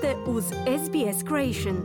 ste uz SBS Creation.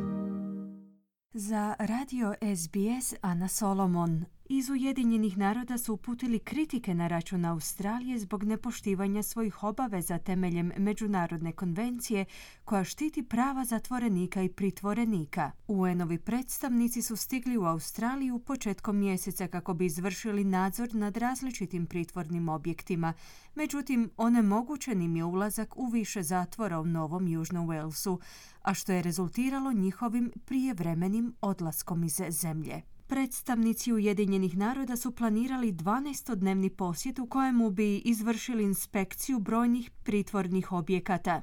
Za radio SBS Ana Solomon. Iz Ujedinjenih naroda su uputili kritike na račun Australije zbog nepoštivanja svojih obaveza temeljem Međunarodne konvencije koja štiti prava zatvorenika i pritvorenika. UN-ovi predstavnici su stigli u Australiju početkom mjeseca kako bi izvršili nadzor nad različitim pritvornim objektima, međutim onemogućen im je ulazak u više zatvora u Novom Južnom Walesu, a što je rezultiralo njihovim prijevremenim odlaskom iz zemlje. Predstavnici Ujedinjenih naroda su planirali 12-dnevni posjet u kojemu bi izvršili inspekciju brojnih pritvornih objekata.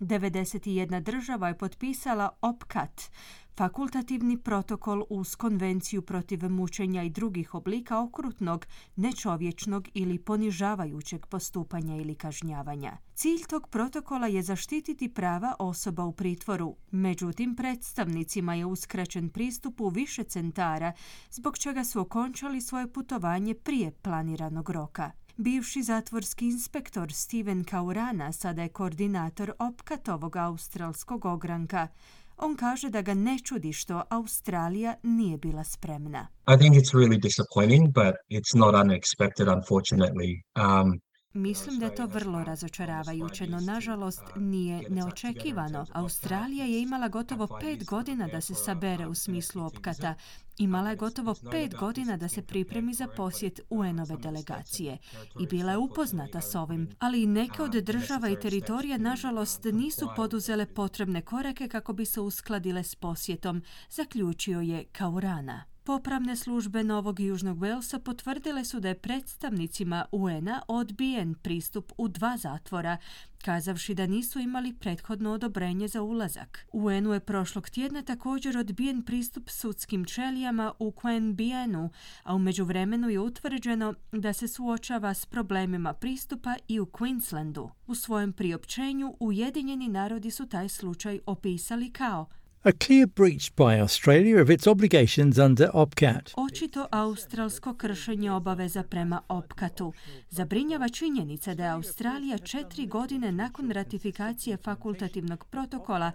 91 država je potpisala OPCAT, fakultativni protokol uz konvenciju protiv mučenja i drugih oblika okrutnog, nečovječnog ili ponižavajućeg postupanja ili kažnjavanja. Cilj tog protokola je zaštititi prava osoba u pritvoru. Međutim, predstavnicima je uskraćen pristup u više centara, zbog čega su okončali svoje putovanje prije planiranog roka. Bivši zatvorski inspektor Steven Kaurana sada je koordinator opkatovog australskog ogranka. On kaže da ga ne čudi što Australija nije bila spremna. I think it's really disappointing, but it's not unexpected, unfortunately. Um, Mislim da je to vrlo razočaravajuće, no nažalost nije neočekivano. Australija je imala gotovo pet godina da se sabere u smislu opkata. Imala je gotovo pet godina da se pripremi za posjet UN-ove delegacije i bila je upoznata s ovim, ali i neke od država i teritorija nažalost nisu poduzele potrebne korake kako bi se uskladile s posjetom, zaključio je Kaurana. Popravne službe Novog Južnog Walesa potvrdile su da je predstavnicima UN-a odbijen pristup u dva zatvora, kazavši da nisu imali prethodno odobrenje za ulazak. UN-u je prošlog tjedna također odbijen pristup sudskim čelijama u Queanbeyan-u, a u međuvremenu je utvrđeno da se suočava s problemima pristupa i u Queenslandu. U svojem priopćenju Ujedinjeni narodi su taj slučaj opisali kao a clear breach by Australia of its obligations under OPCAT. Očito australsko kršenje obaveza prema OPCAT-u. Zabrinjava činjenica da je Australija četiri godine nakon ratifikacije fakultativnog protokola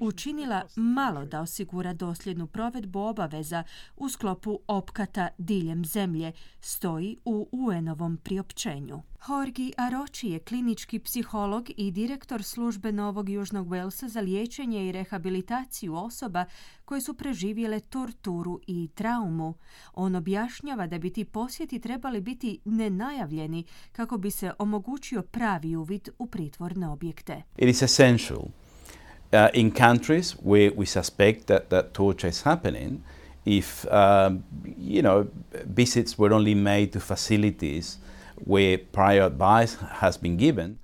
učinila malo da osigura dosljednu provedbu obaveza u sklopu OPCAT-a diljem zemlje, stoji u UN-ovom priopćenju. Horgi Aroči je klinički psiholog i direktor službe Novog Južnog Walesa za liječenje i rehabilitaciju osoba koje su preživjele torturu i traumu. On objašnjava da bi ti posjeti trebali biti nenajavljeni kako bi se omogućio pravi uvid u pritvorne objekte. It is essential uh, in countries where we suspect that, that torture is happening if, um, you know, visits were only made to facilities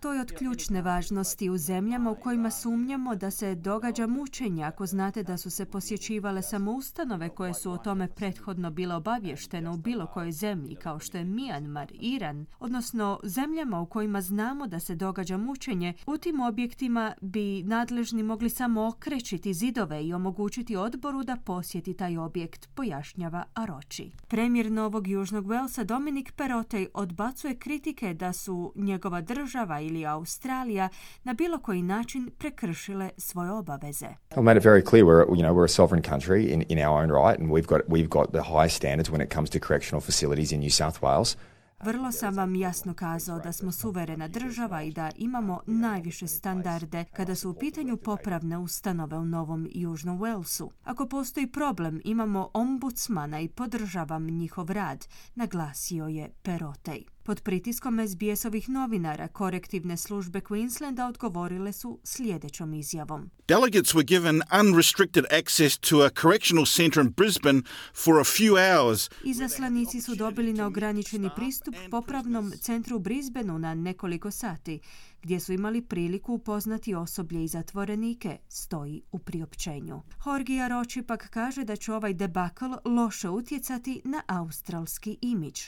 To je od ključne važnosti u zemljama u kojima sumnjamo da se događa mučenje ako znate da su se posjećivale samo ustanove koje su o tome prethodno bile obavještene u bilo kojoj zemlji kao što je Mijanmar, Iran, odnosno zemljama u kojima znamo da se događa mučenje, u tim objektima bi nadležni mogli samo okrećiti zidove i omogućiti odboru da posjeti taj objekt, pojašnjava Aroči. Premijer Novog Južnog Velsa Dominik Perotej odbacuje kritike da su njegova država ili Australija na bilo koji način prekršile svoje obaveze. I made it very clear we're, you know, we're a sovereign country in, in our own right and we've got, we've got the highest standards when it comes to correctional facilities in New South Wales. Vrlo sam vam jasno kazao da smo suverena država i da imamo najviše standarde kada su u pitanju popravne ustanove u Novom Južnom Walesu. Ako postoji problem, imamo ombudsmana i podržavam njihov rad, naglasio je Perotej. Pod pritiskom SBS-ovih novinara, korektivne službe Queenslanda odgovorile su sljedećom izjavom. Delegates were given unrestricted access to a correctional centre in Brisbane for a few hours. Izaslanici su dobili neograničeni pristup popravnom centru u Brisbaneu na nekoliko sati, gdje su imali priliku upoznati osoblje i zatvorenike, stoji u priopćenju. Horgija Roči pak kaže da će ovaj debakl loše utjecati na australski imidž.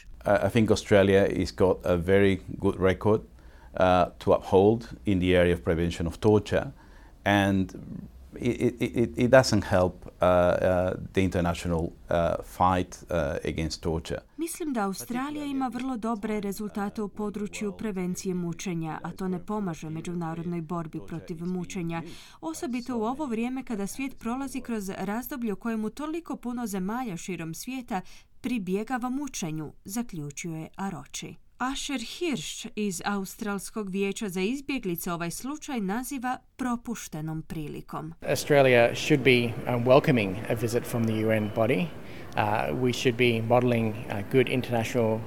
I think Australia has got a very good record uh, to uphold in the area of prevention of torture and it, it, it doesn't help uh, uh, the international uh, fight uh, against torture. Mislim da Australija ima vrlo dobre rezultate u području prevencije mučenja, a to ne pomaže međunarodnoj borbi protiv mučenja, osobito u ovo vrijeme kada svijet prolazi kroz razdoblje u kojemu toliko puno zemalja širom svijeta pribjegava mučenju, zaključuje Aroči. Asher Hirsch iz Australskog vijeća za izbjeglice ovaj slučaj naziva propuštenom prilikom. Australia should be um, welcoming a visit from the UN body. Uh, we should be modeling uh, good international.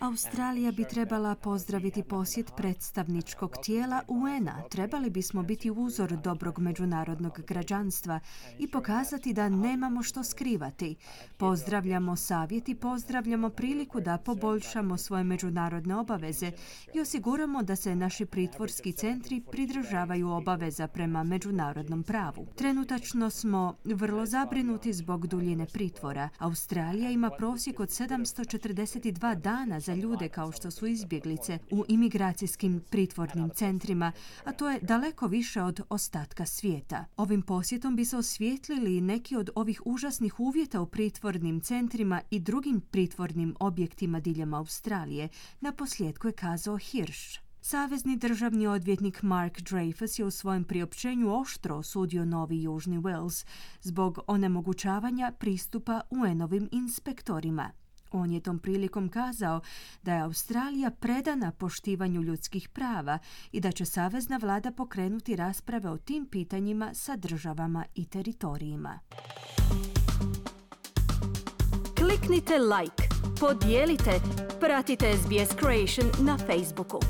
Australija bi trebala pozdraviti posjet predstavničkog tijela UN-a. Trebali bismo biti uzor dobrog međunarodnog građanstva i pokazati da nemamo što skrivati. Pozdravljamo savjet i pozdravljamo priliku da poboljšamo svoje međunarodne obaveze i osiguramo da se naši pritvorski centri pridržavaju obaveza prema međunarodnom pravu. Trenutačno smo vrlo zabrinuti zbog duljine pritvora. Australija ima prosjek od 742 dana za ljude kao što su izbjeglice u imigracijskim pritvornim centrima, a to je daleko više od ostatka svijeta. Ovim posjetom bi se osvijetlili neki od ovih užasnih uvjeta u pritvornim centrima i drugim pritvornim objektima diljem Australije, na posljedku je kazao Hirsch. Savezni državni odvjetnik Mark Dreyfus je u svojem priopćenju oštro osudio Novi Južni Wales zbog onemogućavanja pristupa UN-ovim inspektorima. On je tom prilikom kazao da je Australija predana poštivanju ljudskih prava i da će savezna vlada pokrenuti rasprave o tim pitanjima sa državama i teritorijima. Kliknite like, podijelite, pratite SBS Creation na Facebooku.